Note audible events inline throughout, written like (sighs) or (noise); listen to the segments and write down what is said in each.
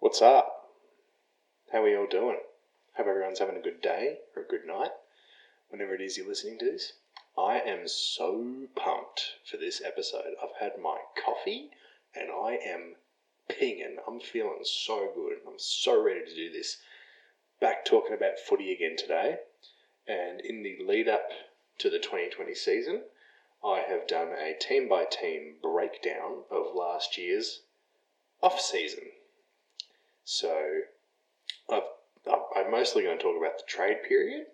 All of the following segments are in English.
What's up? How are you all doing? Hope everyone's having a good day or a good night, whenever it is you're listening to this. I am so pumped for this episode. I've had my coffee and I am pinging. I'm feeling so good. I'm so ready to do this. Back talking about footy again today. And in the lead up to the 2020 season, I have done a team by team breakdown of last year's off season. So I've, I'm mostly going to talk about the trade period,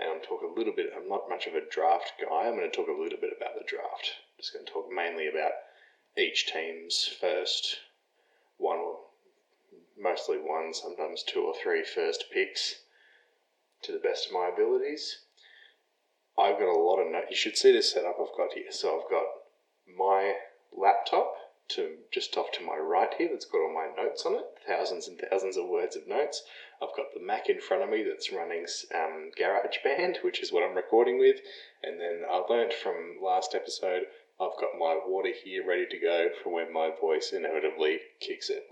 and I'm talk a little bit. I'm not much of a draft guy. I'm going to talk a little bit about the draft. I'm just going to talk mainly about each team's first one or mostly one, sometimes two or three first picks to the best of my abilities. I've got a lot of notes. You should see this setup I've got here. So I've got my laptop to just off to my right here that's got all my notes on it, thousands and thousands of words of notes. I've got the Mac in front of me that's running um, GarageBand, which is what I'm recording with. And then I learnt from last episode, I've got my water here ready to go for when my voice inevitably kicks in.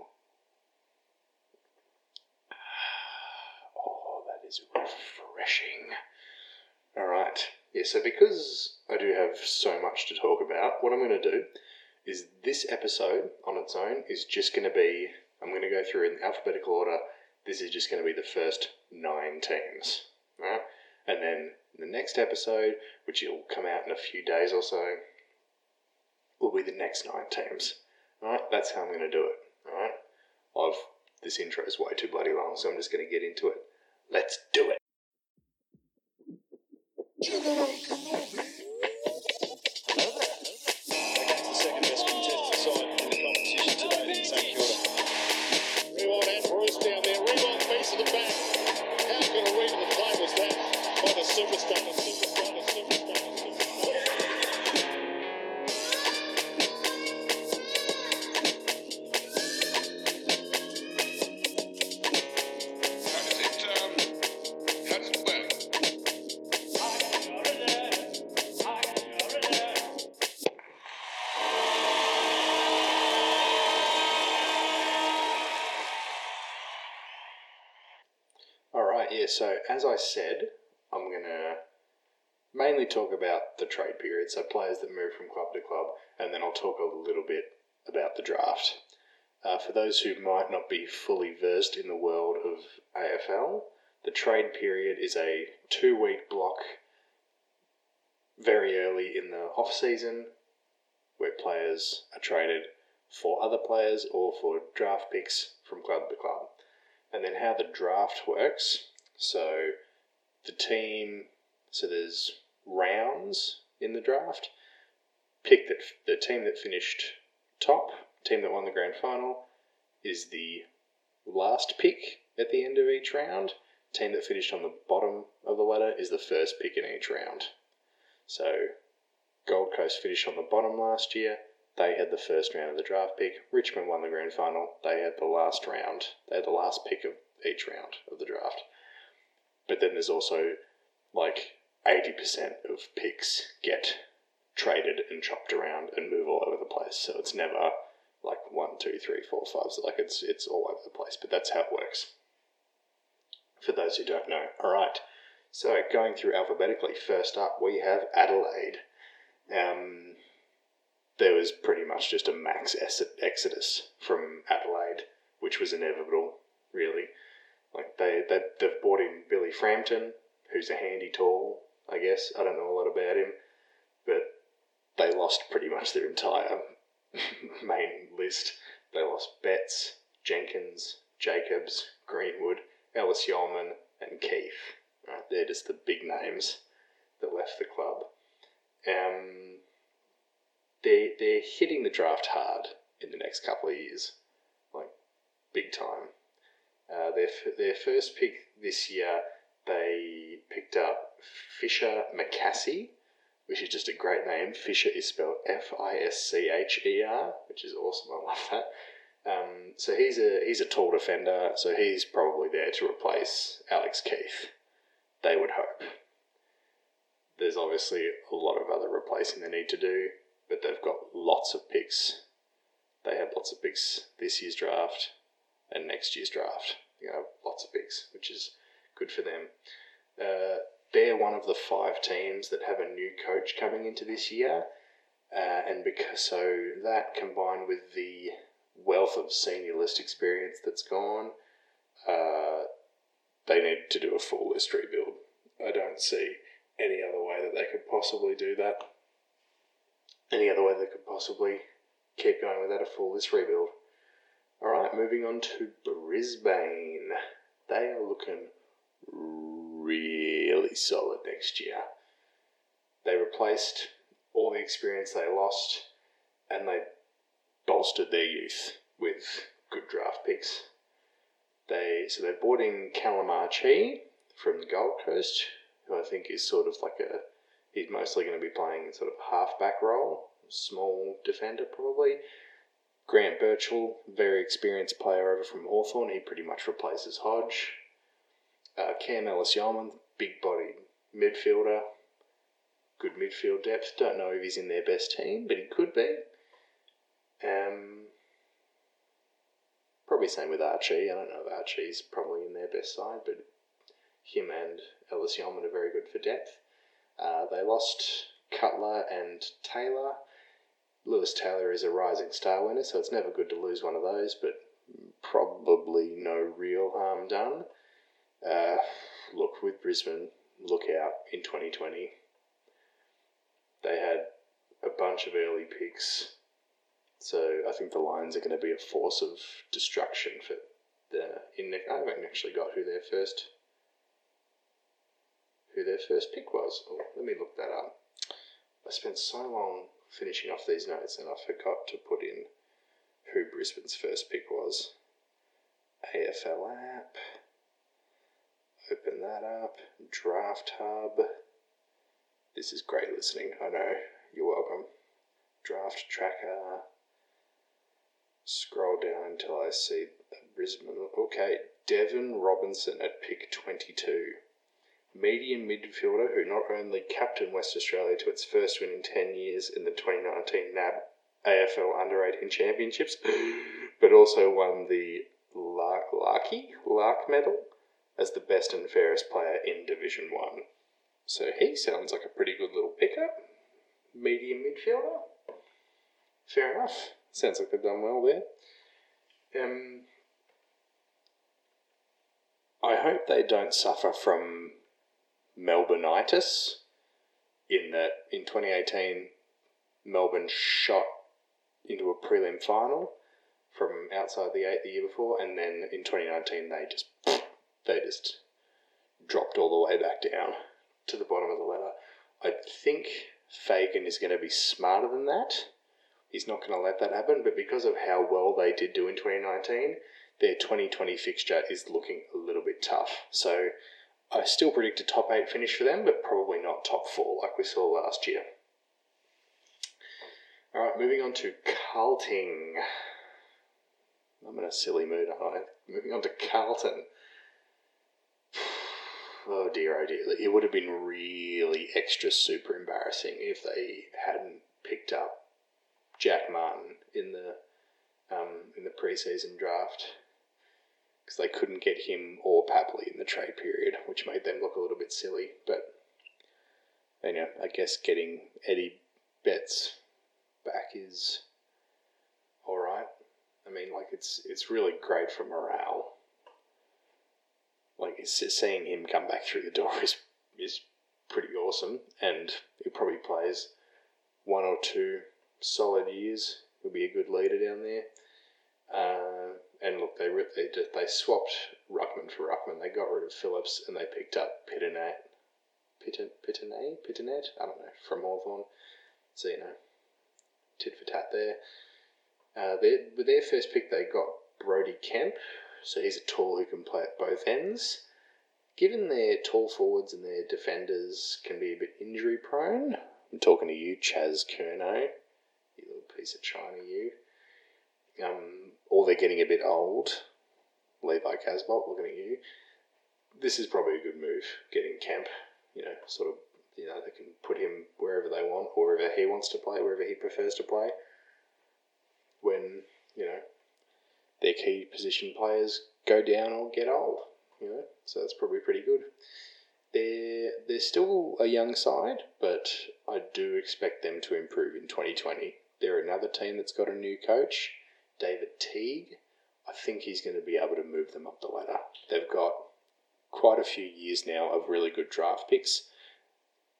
(sighs) Oh, that is refreshing. All right. Yeah, so because I do have so much to talk about, what I'm going to do is this episode on its own is just going to be, I'm going to go through in alphabetical order. This is just going to be the first nine teams. Right? And then the next episode, which will come out in a few days or so, will be the next nine teams. Alright, that's how I'm going to do it. Alright, I've this intro is way too bloody long, so I'm just going to get into it. Let's do it. (laughs) so players that move from club to club, and then I'll talk a little bit about the draft. Uh, for those who might not be fully versed in the world of AFL, the trade period is a two week block very early in the off season where players are traded for other players or for draft picks from club to club. And then how the draft works. So the team, so there's rounds in the draft. Pick that the team that finished top, team that won the grand final, is the last pick at the end of each round. Team that finished on the bottom of the ladder is the first pick in each round. So Gold Coast finished on the bottom last year. They had the first round of the draft pick. Richmond won the grand final. They had the last round. They had the last pick of each round of the draft. But then there's also like 80% of picks get traded and chopped around and move all over the place. So it's never like one, two, three, four, five. So like it's it's all over the place. But that's how it works. For those who don't know. All right. So going through alphabetically, first up we have Adelaide. Um, there was pretty much just a max exodus from Adelaide, which was inevitable, really. Like they, they they've brought in Billy Frampton, who's a handy tall, I guess. I don't know a lot about him, but they lost pretty much their entire (laughs) main list. They lost Betts, Jenkins, Jacobs, Greenwood, Ellis-Yolmen, and Keith. Right, they're just the big names that left the club. Um, they they're hitting the draft hard in the next couple of years, like big time. Uh, their their first pick this year, they picked up Fischer McAsey, which is just a great name. Fisher is spelled F I S C H E R, which is awesome. I love that. Um, so he's a he's a tall defender, so he's probably there to replace Alex Keith. They would hope. There's obviously a lot of other replacing they need to do, but they've got lots of picks. They had lots of picks this year's draft. and next year's draft. You know, lots of picks, which is good for them. Uh, they're one of the five teams that have a new coach coming into this year, uh, and because so that combined with the wealth of senior list experience that's gone, uh, they need to do a full list rebuild. I don't see any other way that they could possibly do that. Any other way they could possibly keep going without a full list rebuild. Alright, moving on to Brisbane. They are looking really solid next year. They replaced all the experience they lost and they bolstered their youth with good draft picks. They so they brought in Callum Archie from the Gold Coast, who I think is sort of like a he's mostly going to be playing sort of halfback role, small defender probably. Grant Birchall, very experienced player over from Hawthorn. He pretty much replaces Hodge. Uh, Cam Ellis-Yolmen, big bodied midfielder, good midfield depth. Don't know if he's in their best team, but he could be. Um, probably same with Archie. I don't know if Archie's probably in their best side, but him and Ellis-Yolmen are very good for depth. Uh, they lost Cutler and Taylor. Lewis Taylor is a rising star winner, so it's never good to lose one of those, but probably no real harm done. Uh, look, with Brisbane, look out in 2020. They had a bunch of early picks, so I think the Lions are going to be a force of destruction for the. In I haven't actually got who their first who their first pick was. Oh, let me look that up. I spent so long finishing off these notes and I forgot to put in who Brisbane's first pick was. AFL app. Open that up. Draft Hub. This is great listening, I know. You're welcome. Draft Tracker. Scroll down until I see the Brisbane. Okay, Deven Robertson at pick 22 medium midfielder who not only captained West Australia to its first win in 10 years in the 2019 NAB AFL Under 18 Championships, (gasps) but also won the Lark, Larky Larke Medal as the best and fairest player in Division 1. So he sounds like a pretty good little pickup. Medium midfielder. Fair enough. Sounds like they've done well there. Um, I hope they don't suffer from Melbourneitis in that in 2018 Melbourne shot into a prelim final from outside the eight the year before, and then in 2019 they just they just dropped all the way back down to the bottom of the ladder. I think Fagan is going to be smarter than that. He's not going to let that happen, but because of how well they did do in 2019, their 2020 fixture is looking a little bit tough. So I still predict a top eight finish for them, but probably not top four like we saw last year. All right, moving on to Carlting. I'm in a silly mood, aren't I? Moving on to Carlton. Oh dear, oh dear. It would have been really extra super embarrassing if they hadn't picked up Jack Martin in the um, in the preseason draft because they couldn't get him or Papley in the trade period, which made them look a little bit silly. But you know, I guess getting Eddie Betts back is all right. I mean, like it's it's really great for morale. Like seeing him come back through the door (laughs) is is pretty awesome, and he probably plays one or two solid years. He'll be a good leader down there. Uh, and look, they they they swapped Ruckman for Ruckman. They got rid of Phillips and they picked up Pitternet, Pitter, Pitternet, Pitternet. I don't know from Hawthorn. So you know, tit for tat there. Uh, with their first pick, they got Brody Kemp, so he's a tall who can play at both ends. Given their tall forwards and their defenders can be a bit injury prone, I'm talking to you, Chaz Curnow, you little piece of China, you. Um, or they're getting a bit old. Levi Casboult, looking at you. This is probably a good move, getting Kemp. You know, sort of, you know, they can put him wherever they want, wherever he wants to play, wherever he prefers to play. When, you know, their key position players go down or get old. You know, so that's probably pretty good. They're they're still a young side, but I do expect them to improve in 2020. They're another team that's got a new coach, David Teague. I think he's going to be able to move them up the ladder. They've got quite a few years now of really good draft picks.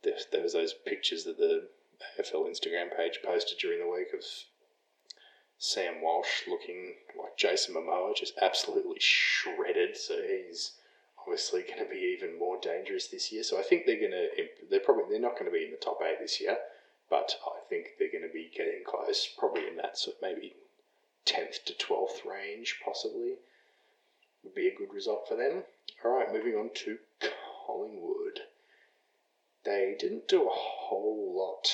There, was those pictures that the AFL Instagram page posted during the week of Sam Walsh looking like Jason Momoa, just absolutely shredded. So he's obviously going to be even more dangerous this year. So I think they're going to they're probably they're not going to be in the top eight this year, but I think they're going to be getting close, probably in that sort of maybe tenth to twelfth range, possibly. Would be a good result for them. All right, moving on to Collingwood. They didn't do a whole lot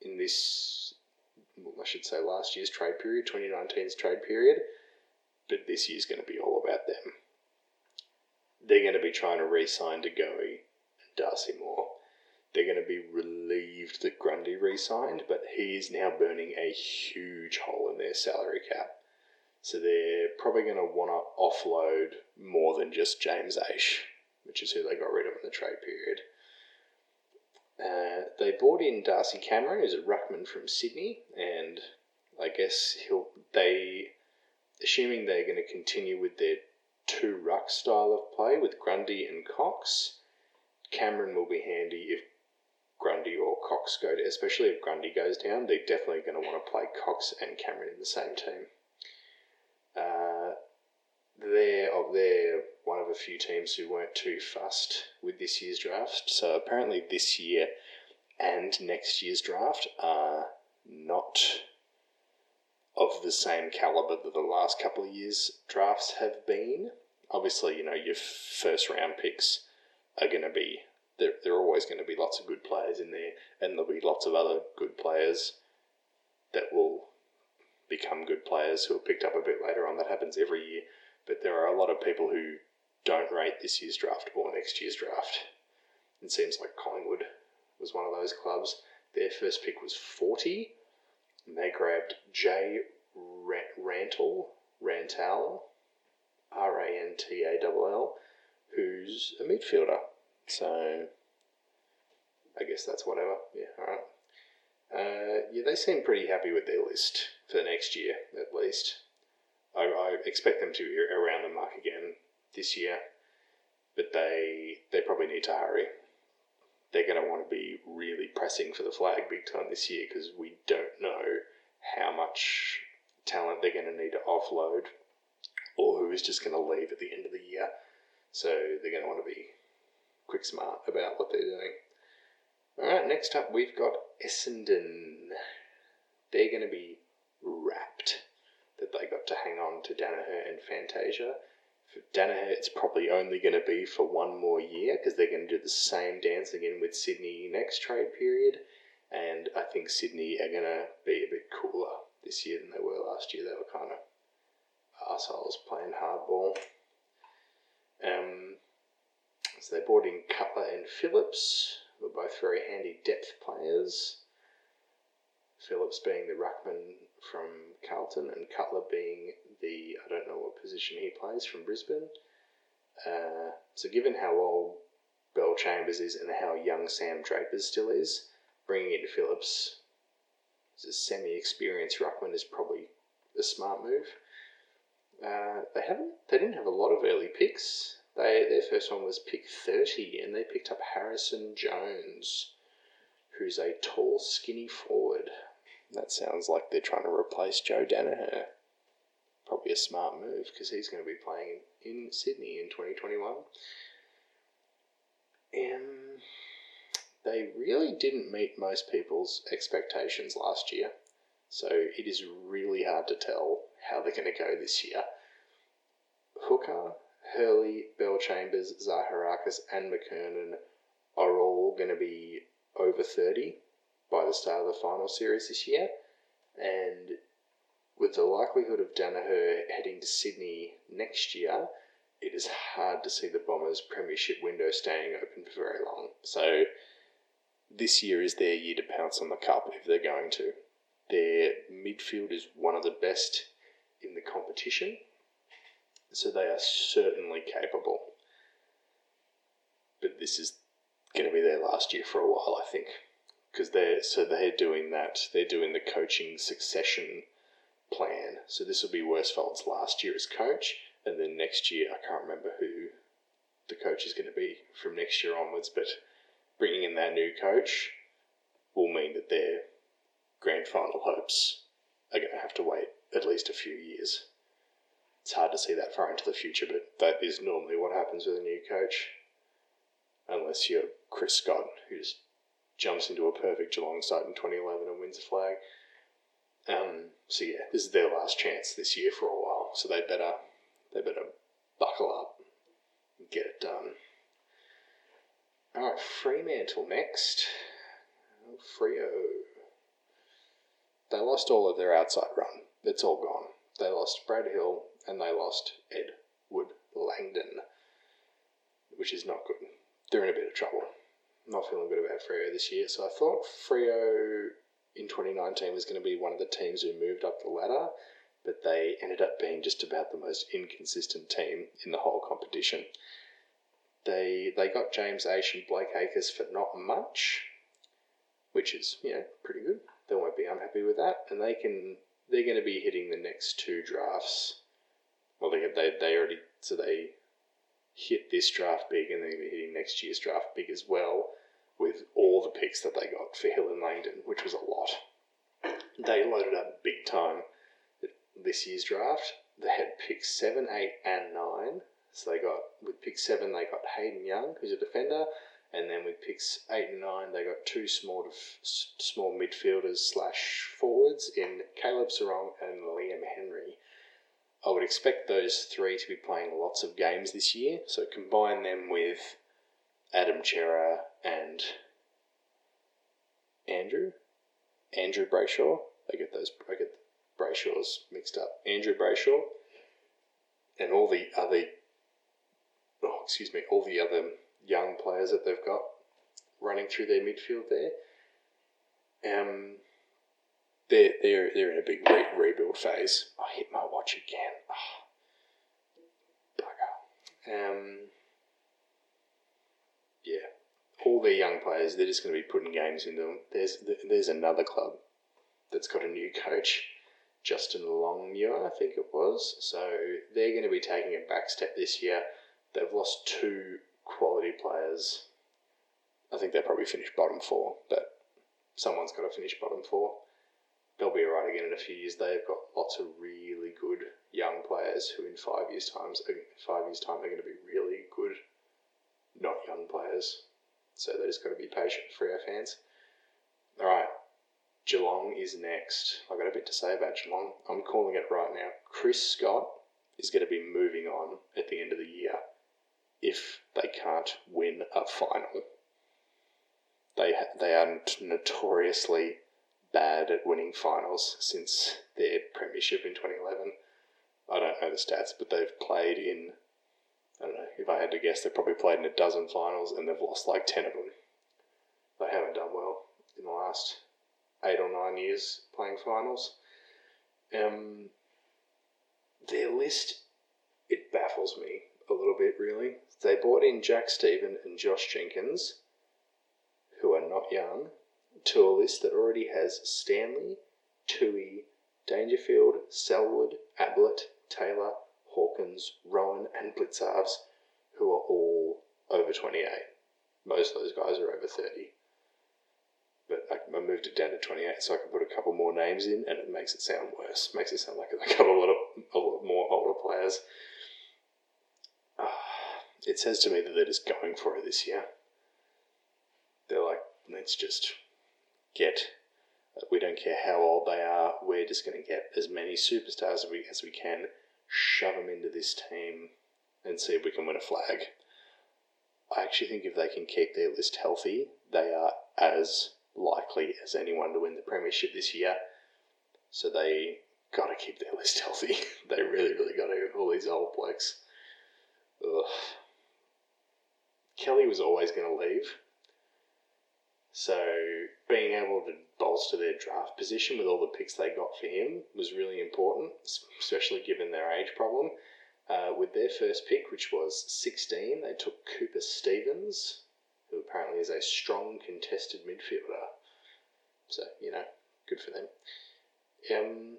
in this, I should say, last year's trade period, 2019's trade period, but this year's going to be all about them they're going to be trying to re-sign De Goey and Darcy Moore. They're going to be relieved that Grundy re-signed, but he is now burning a huge hole in their salary cap. So they're probably going to want to offload more than just James Aish, which is who they got rid of in the trade period. They bought in Darcy Cameron, who's a ruckman from Sydney, and I guess he'll they, assuming they're going to continue with their two ruck style of play with Grundy and Cox. Cameron will be handy if Grundy or Cox go to, especially if Grundy goes down. They're definitely going to want to play Cox and Cameron in the same team. Uh, they're, they're one of a few teams who weren't too fussed with this year's draft. So apparently, this year and next year's draft are not of the same caliber that the last couple of years' drafts have been. Obviously, you know, your first round picks are going to be, there, there are always going to be lots of good players in there, and there'll be lots of other good players that will become good players who are picked up a bit later on. That happens every year. But there are a lot of people who don't rate this year's draft or next year's draft. It seems like was one of those clubs. Their first pick was 40 and they grabbed Jay Rantall, Rantall, R A N T A L L, who's a midfielder. So I guess that's whatever. Yeah, alright. Uh, yeah, they seem pretty happy with their list for the next year, at least. I, I expect them to be around the mark again this year, but they they probably need to hurry they're going to want to be really pressing for the flag big time this year because we don't know how much talent they're going to need to offload or who is just going to leave at the end of the year. So they're going to want to be quick smart about what they're doing. All right, next up we've got Essendon. They're going to be rapt that they got to hang on to Daniher and Fantasia for Daniher, it's probably only going to be for one more year because they're going to do the same dance again with Sydney next trade period. And I think Sydney are going to be a bit cooler this year than they were last year. They were kind of assholes playing hardball. Um, so they brought in Cutler and Phillips, who are both very handy depth players. Phillips being the ruckman from Carlton and Cutler being the I don't know what position he plays from Brisbane. Uh, so given how old Bellchambers is and how young Sam Draper still is, bringing in Phillips as a semi-experienced ruckman is probably a smart move. Uh, they haven't. They didn't have a lot of early picks. They their first one was pick thirty, and they picked up Harrison Jones, who's a tall, skinny forward. That sounds like they're trying to replace Joe Daniher probably a smart move because he's going to be playing in Sydney in 2021. And they really didn't meet most people's expectations last year, so it is really hard to tell how they're going to go this year. Hooker, Hurley, Bellchambers, Zaharakis, and McKernan are all going to be over 30 by the start of the final series this year, and with the likelihood of Daniher heading to Sydney next year, it is hard to see the Bombers' premiership window staying open for very long. So this year is their year to pounce on the cup if they're going to. Their midfield is one of the best in the competition. So they are certainly capable. But this is going to be their last year for a while, I think, because they're so they're doing that. They're doing the coaching succession plan. So this will be Worsfold's last year as coach, and then next year I can't remember who the coach is going to be from next year onwards, but bringing in that new coach will mean that their grand final hopes are going to have to wait at least a few years. It's hard to see that far into the future, but that is normally what happens with a new coach. Unless you're Chris Scott, who just jumps into a perfect Geelong side in 2011 and wins a flag. Um, so yeah, this is their last chance this year for a while. So they better they better buckle up and get it done. All right, Fremantle next. Oh, Freo. They lost all of their outside run. It's all gone. They lost Brad Hill and they lost Ed Wood Langdon, which is not good. They're in a bit of trouble. Not feeling good about Freo this year. So I thought Freo in 2019 was going to be one of the teams who moved up the ladder, but they ended up being just about the most inconsistent team in the whole competition. They they got James Aish and Blake Acres for not much, which is you know pretty good. They won't be unhappy with that, and they can they're going to be hitting the next two drafts. Well, they they they already so they hit this draft big, and they're going to be hitting next year's draft big as well with all the picks that they got for Hill and Langdon, which was a lot. They loaded up big time this year's draft. They had picks 7, 8, and 9. So they got, with pick 7, they got Hayden Young, who's a defender. And then with picks 8 and 9, they got two small def- small midfielders slash forwards in Caleb Serong and Liam Henry. I would expect those three to be playing lots of games this year. So combine them with Adam Cerra and Andrew, Andrew Brayshaw. I get those. I get Brayshaws mixed up. Andrew Brayshaw, and all the other. Oh, excuse me. All the other young players that they've got running through their midfield there. Um, they're they're they're in a big re- rebuild phase. I hit my watch again. Oh, bugger. Um yeah, all their young players, they're just going to be putting games into them. There's there's another club that's got a new coach, Justin Longmuir, I think it was. So they're going to be taking a back step this year. They've lost two quality players. I think they'll probably finish bottom four, but someone's got to finish bottom four. They'll be alright again in a few years. They've got lots of really good young players who, in five years' times, five years' time, are going to be really good not young players. So they just got to be patient for our fans. All right, Geelong is next. I've got a bit to say about Geelong. I'm calling it right now. Chris Scott is going to be moving on at the end of the year if they can't win a final. They they are notoriously bad at winning finals since their premiership in 2011. I don't know the stats, but they've played in I don't know, if I had to guess, they've probably played in a dozen finals and they've lost like 10 of them. They haven't done well in the last eight or nine years playing finals. Um, their list, it baffles me a little bit, really. They brought in Jack Steven and Josh Jenkins, who are not young, to a list that already has Stanley, Tuohy, Dangerfield, Selwood, Ablett, Taylor, Hawkins, Rohan, and Blicavs, who are all over 28. Most of those guys are over 30. But I, I moved it down to 28 so I can put a couple more names in, and it makes it sound worse. Makes it sound like I've got a lot of a lot more older players. Uh, it says to me that they're just going for it this year. They're like, let's just get. We don't care how old they are. We're just going to get as many superstars as we as we can shove them into this team and see if we can win a flag. I actually think if they can keep their list healthy, they are as likely as anyone to win the premiership this year. So they got to keep their list healthy. (laughs) they really, really got to. All these old blokes. Ugh. Kelly was always going to leave. So being able to bolster their draft position with all the picks they got for him was really important, especially given their age problem. Uh, with their first pick, which was 16, they took Cooper Stephens, who apparently is a strong contested midfielder. So, you know, good for them. Um,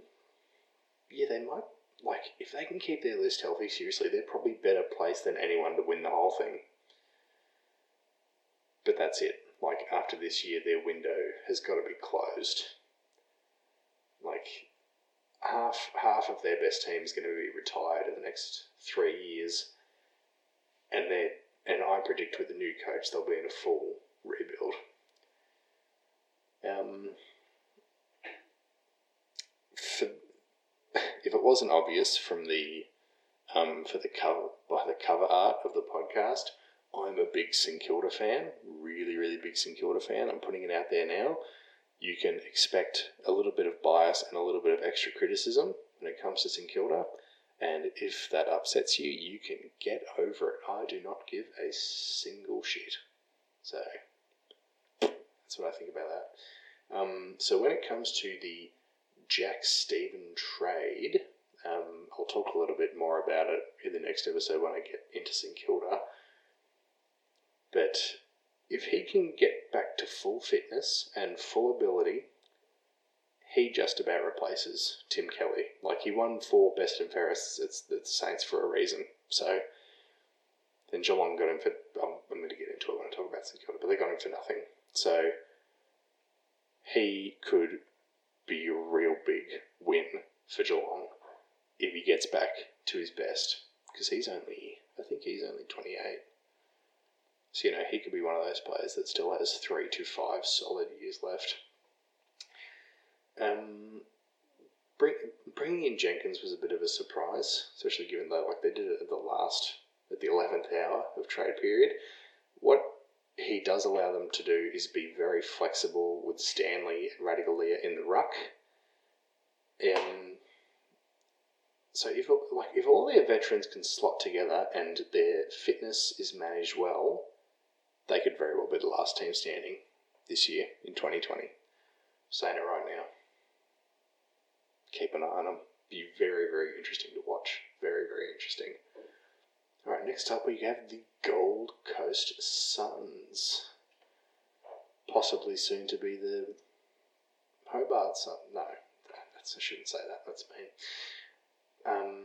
yeah, they might, like, if they can keep their list healthy, seriously, they're probably better placed than anyone to win the whole thing. But that's it. Like, after this year, their window has got to be closed. Like, half half of their best team is going to be retired in the next three years, and they and I predict with the new coach they'll be in a full rebuild. Um, for, (laughs) if it wasn't obvious from the um, for the cover by the cover art of the podcast, I'm a big St Kilda fan, really big St Kilda fan. I'm putting it out there now you can expect a little bit of bias and a little bit of extra criticism when it comes to St Kilda. And if that upsets you, you can get over it. I do not give a single shit. So that's what I think about that. Um, so when it comes to the Jack Steven trade, um, I'll talk a little bit more about it in the next episode when I get into St Kilda. But if he can get back to full fitness and full ability, he just about replaces Tim Kelly. Like he won four best and fairest at the Saints for a reason. So then Geelong got him for. I'm, I'm going to get into it when I talk about St Kilda, but they got him for nothing. So he could be a real big win for Geelong if he gets back to his best because he's only. I think he's only 28. So, you know, he could be one of those players that still has three to five solid years left. Um, bring, bringing in Jenkins was a bit of a surprise, especially given that like they did it at the last, at the eleventh hour of trade period. What he does allow them to do is be very flexible with Stanley and in the ruck. Um, so if like if all their veterans can slot together and their fitness is managed well, they could very well be the last team standing this year in 2020. Saying it right now. Keep an eye on them. Be very, very interesting to watch. Very, very interesting. All right, next up we have the Gold Coast Suns. Possibly soon to be the Hobart Sun. No, that's, I shouldn't say that. That's mean. Um,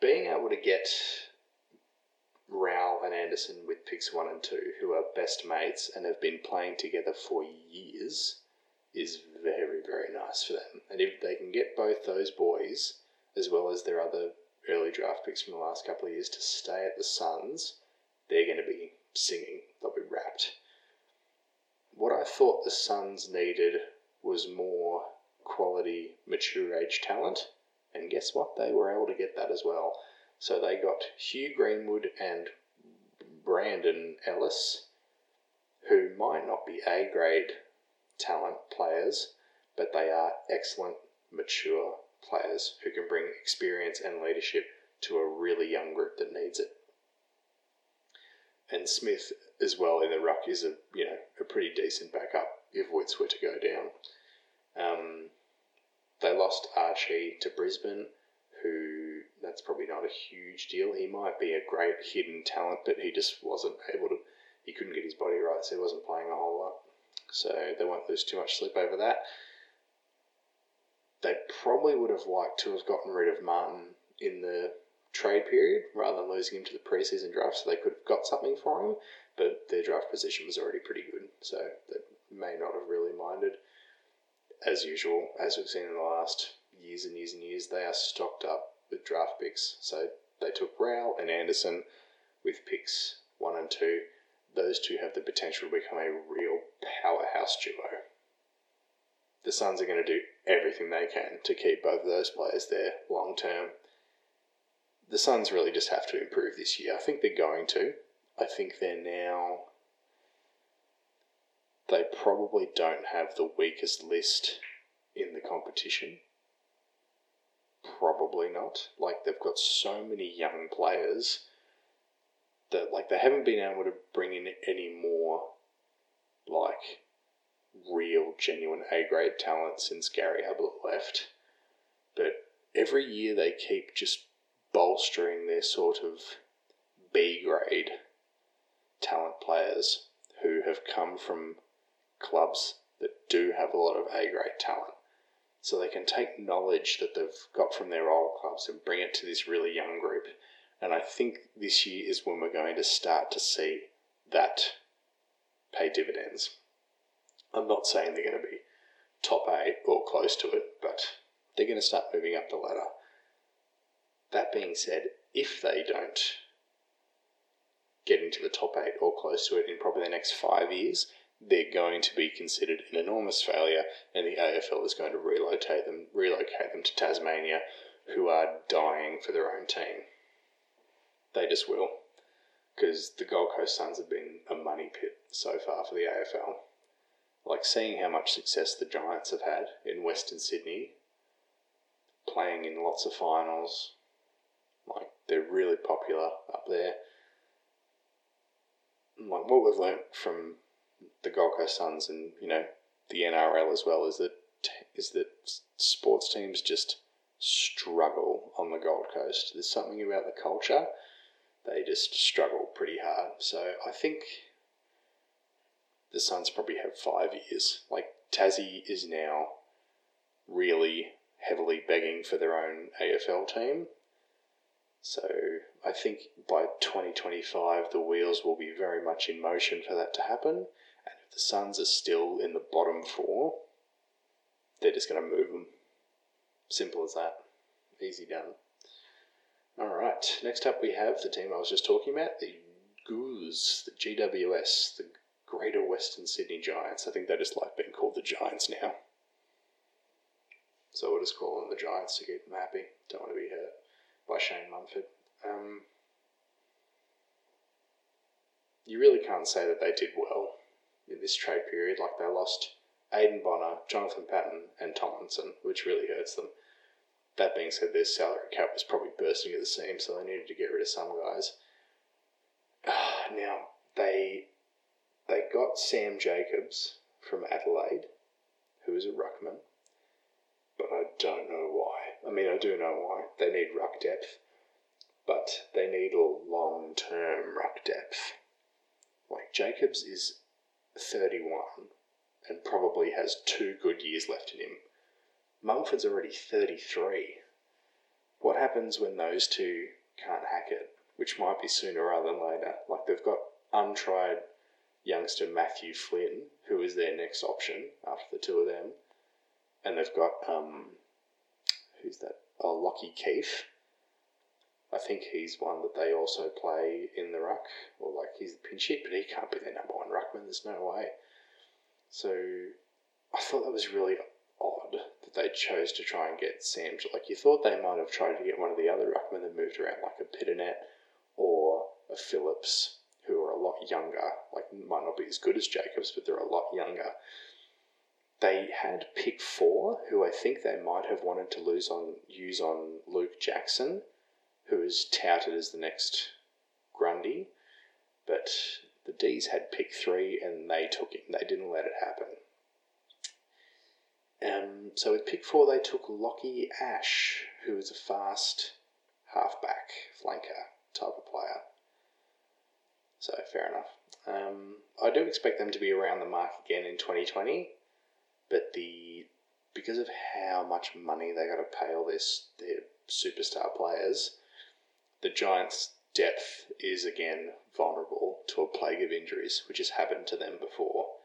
being able to get Anderson with picks one and two, who are best mates and have been playing together for years, is very, very nice for them. And if they can get both those boys, as well as their other early draft picks from the last couple of years, to stay at the Suns, they're going to be singing. They'll be rapt. What I thought the Suns needed was more quality, mature age talent. And guess what? They were able to get that as well. So they got Hugh Greenwood and Brandon Ellis, who might not be A grade talent players, but they are excellent, mature players who can bring experience and leadership to a really young group that needs it. And Smith as well in the ruck is a you know a pretty decent backup if Witts were to go down. Um, they lost Archie to Brisbane, who that's probably not a huge deal. He might be a great hidden talent, but he just wasn't able to. He couldn't get his body right, so he wasn't playing a whole lot. So they won't lose too much sleep over that. They probably would have liked to have gotten rid of Martin in the trade period rather than losing him to the preseason draft, so they could have got something for him. But their draft position was already pretty good, so they may not have really minded. As usual, as we've seen in the last years and years and years, they are stocked up with draft picks. So they took Rowell and Anderson with picks one and two. Those two have the potential to become a real powerhouse duo. The Suns are going to do everything they can to keep both of those players there long term. The Suns really just have to improve this year. I think they're going to. I think they're now. They probably don't have the weakest list in the competition. Probably not. Like, they've got so many young players that, like, they haven't been able to bring in any more, like, real, genuine A grade talent since Gary Ablett left. But every year they keep just bolstering their sort of B grade talent players who have come from clubs that do have a lot of A grade talent. So they can take knowledge that they've got from their old clubs and bring it to this really young group. And I think this year is when we're going to start to see that pay dividends. I'm not saying they're going to be top eight or close to it, but they're going to start moving up the ladder. That being said, if they don't get into the top eight or close to it in probably the next five years, they're going to be considered an enormous failure, and the AFL is going to relocate them, relocate them to Tasmania, who are dying for their own team. They just will, because the Gold Coast Suns have been a money pit so far for the AFL. Like seeing how much success the Giants have had in Western Sydney, playing in lots of finals, like they're really popular up there. Like what we've learnt from the Gold Coast Suns and you know the NRL as well is that is that sports teams just struggle on the Gold Coast. There's something about the culture; they just struggle pretty hard. So I think the Suns probably have five years. Like Tassie is now really heavily begging for their own AFL team. So I think by 2025 the wheels will be very much in motion for that to happen. The Suns are still in the bottom four, they're just going to move them. Simple as that. Easy done. Alright, next up we have the team I was just talking about, the Goos, the GWS, the Greater Western Sydney Giants. I think they just like being called the Giants now. So we'll just call them the Giants to keep them happy. Don't want to be hurt by Shane Mumford. Um, you really can't say that they did well in this trade period. Like they lost Aiden Bonner, Jonathan Patton, and Tomlinson, which really hurts them. That being said, their salary cap was probably bursting at the seams, so they needed to get rid of some guys. (sighs) now they they got Sam Jacobs from Adelaide, who is a ruckman, but I don't know why. I mean, I do know why. They need ruck depth, but they need a long term ruck depth. Like Jacobs is 31 and probably has two good years left in him. Mumford's already 33. What happens when those two can't hack it? Which might be sooner rather than later. Like they've got untried youngster Matthew Flynn, who is their next option after the two of them. And they've got, um, who's that? Oh, Lachie Keeffe. I think he's one that they also play in the ruck, or like he's the pinch hit, but he can't be their number one ruckman. There's no way. So I thought that was really odd that they chose to try and get Sam. Like you thought they might have tried to get one of the other ruckmen that moved around, like a Pittonet or a Phillips, who are a lot younger. Like might not be as good as Jacobs, but they're a lot younger. They had pick four, who I think they might have wanted to lose on use on Luke Jackson who is touted as the next Grundy, but the Dees had pick three and they took him. They didn't let it happen. Um, so with pick four, they took Lachie Ash, who is a fast halfback, flanker type of player. So fair enough. Um, I do expect them to be around the mark again in 2020, but the because of how much money they got to pay all this their superstar players, the Giants' depth is again vulnerable to a plague of injuries, which has happened to them before.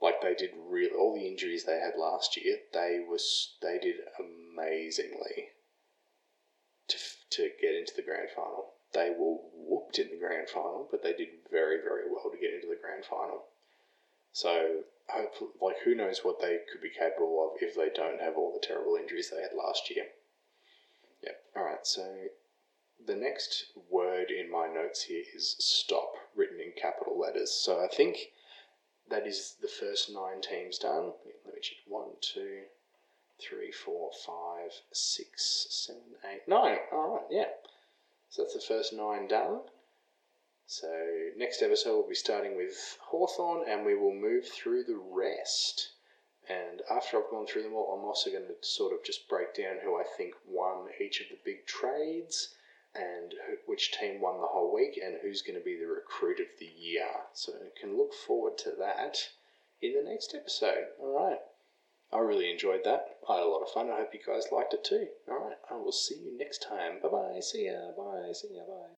Like they did real all the injuries they had last year, they was they did amazingly to to get into the grand final. They were whooped in the grand final, but they did very very well to get into the grand final. So like who knows what they could be capable of if they don't have all the terrible injuries they had last year. Yep. All right. So the next word in my notes here is stop, written in capital letters. So I think that is the first nine teams done. Let me check. One, two, three, four, five, six, seven, eight, nine. All right, yeah. So that's the first nine done. So next episode we'll be starting with Hawthorn and we will move through the rest. And after I've gone through them all, I'm also going to sort of just break down who I think won each of the big trades and which team won the whole week and who's going to be the recruit of the year. So can look forward to that in the next episode. All right. I really enjoyed that. I had a lot of fun. I hope you guys liked it too. All right. I will see you next time. Bye bye. See ya. Bye. See ya. Bye.